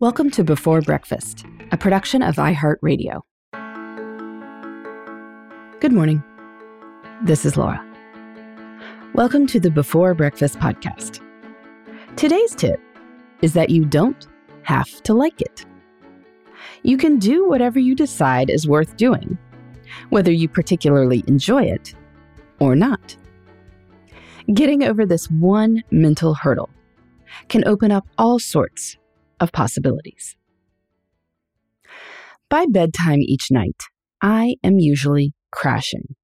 Welcome to Before Breakfast, a production of iHeartRadio. Good morning. This is Laura. Welcome to the Before Breakfast podcast. Today's tip is that you don't have to like it. You can do whatever you decide is worth doing, whether you particularly enjoy it or not. Getting over this one mental hurdle can open up all sorts of possibilities. By bedtime each night, I am usually crashing.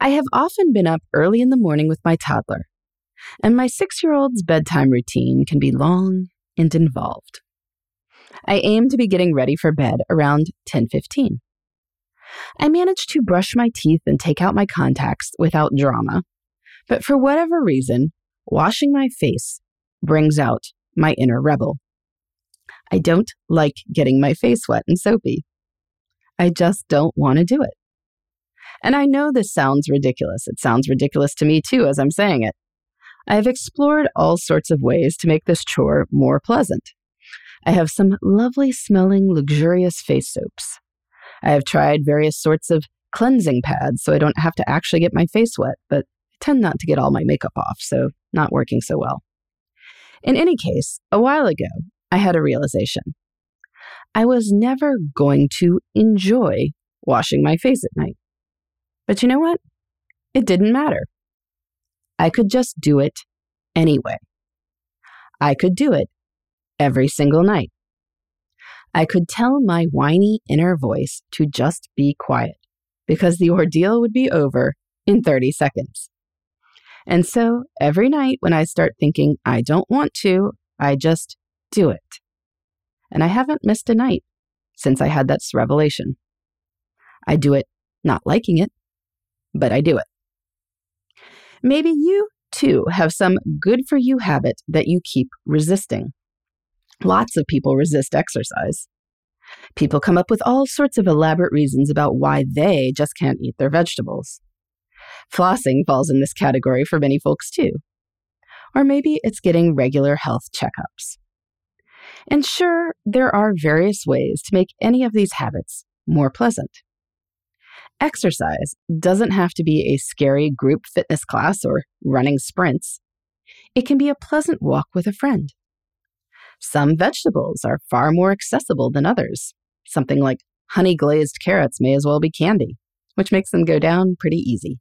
I have often been up early in the morning with my toddler, and my six year old's bedtime routine can be long and involved. I aim to be getting ready for bed around 10:15. I manage to brush my teeth and take out my contacts without drama, but for whatever reason, washing my face brings out my inner rebel. I don't like getting my face wet and soapy. I just don't want to do it. And I know this sounds ridiculous. It sounds ridiculous to me too as I'm saying it. I have explored all sorts of ways to make this chore more pleasant. I have some lovely smelling, luxurious face soaps. I have tried various sorts of cleansing pads so I don't have to actually get my face wet, but I tend not to get all my makeup off, so not working so well. In any case, a while ago, I had a realization. I was never going to enjoy washing my face at night. But you know what? It didn't matter. I could just do it anyway. I could do it every single night. I could tell my whiny inner voice to just be quiet because the ordeal would be over in 30 seconds. And so every night when I start thinking I don't want to, I just do it. And I haven't missed a night since I had that revelation. I do it not liking it, but I do it. Maybe you too have some good for you habit that you keep resisting. Lots of people resist exercise. People come up with all sorts of elaborate reasons about why they just can't eat their vegetables. Flossing falls in this category for many folks too. Or maybe it's getting regular health checkups. And sure, there are various ways to make any of these habits more pleasant. Exercise doesn't have to be a scary group fitness class or running sprints. It can be a pleasant walk with a friend. Some vegetables are far more accessible than others. Something like honey glazed carrots may as well be candy, which makes them go down pretty easy.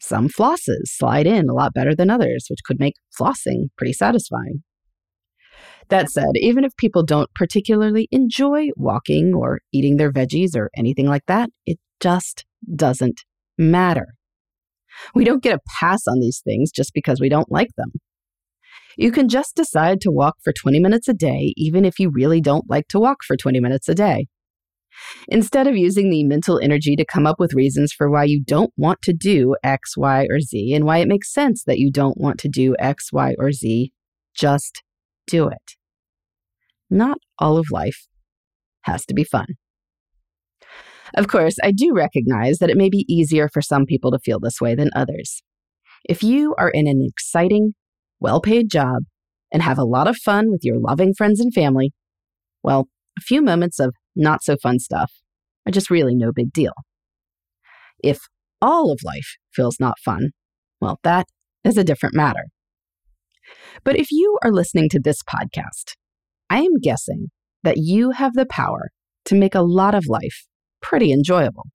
Some flosses slide in a lot better than others, which could make flossing pretty satisfying. That said, even if people don't particularly enjoy walking or eating their veggies or anything like that, it just doesn't matter. We don't get a pass on these things just because we don't like them. You can just decide to walk for 20 minutes a day, even if you really don't like to walk for 20 minutes a day. Instead of using the mental energy to come up with reasons for why you don't want to do X, Y, or Z and why it makes sense that you don't want to do X, Y, or Z, just do it. Not all of life has to be fun. Of course, I do recognize that it may be easier for some people to feel this way than others. If you are in an exciting, well paid job and have a lot of fun with your loving friends and family, well, a few moments of not so fun stuff are just really no big deal. If all of life feels not fun, well, that is a different matter. But if you are listening to this podcast, I am guessing that you have the power to make a lot of life pretty enjoyable.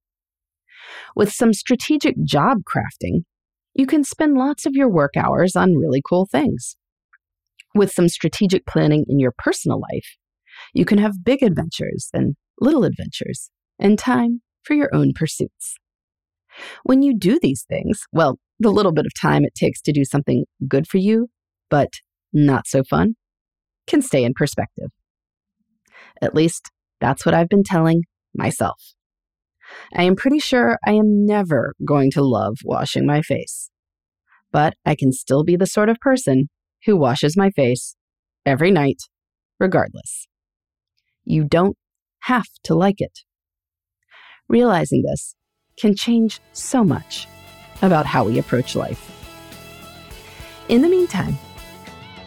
With some strategic job crafting, you can spend lots of your work hours on really cool things. With some strategic planning in your personal life, you can have big adventures and little adventures and time for your own pursuits. When you do these things, well, the little bit of time it takes to do something good for you but not so fun, can stay in perspective. At least that's what I've been telling myself. I am pretty sure I am never going to love washing my face, but I can still be the sort of person who washes my face every night, regardless. You don't have to like it. Realizing this can change so much about how we approach life. In the meantime,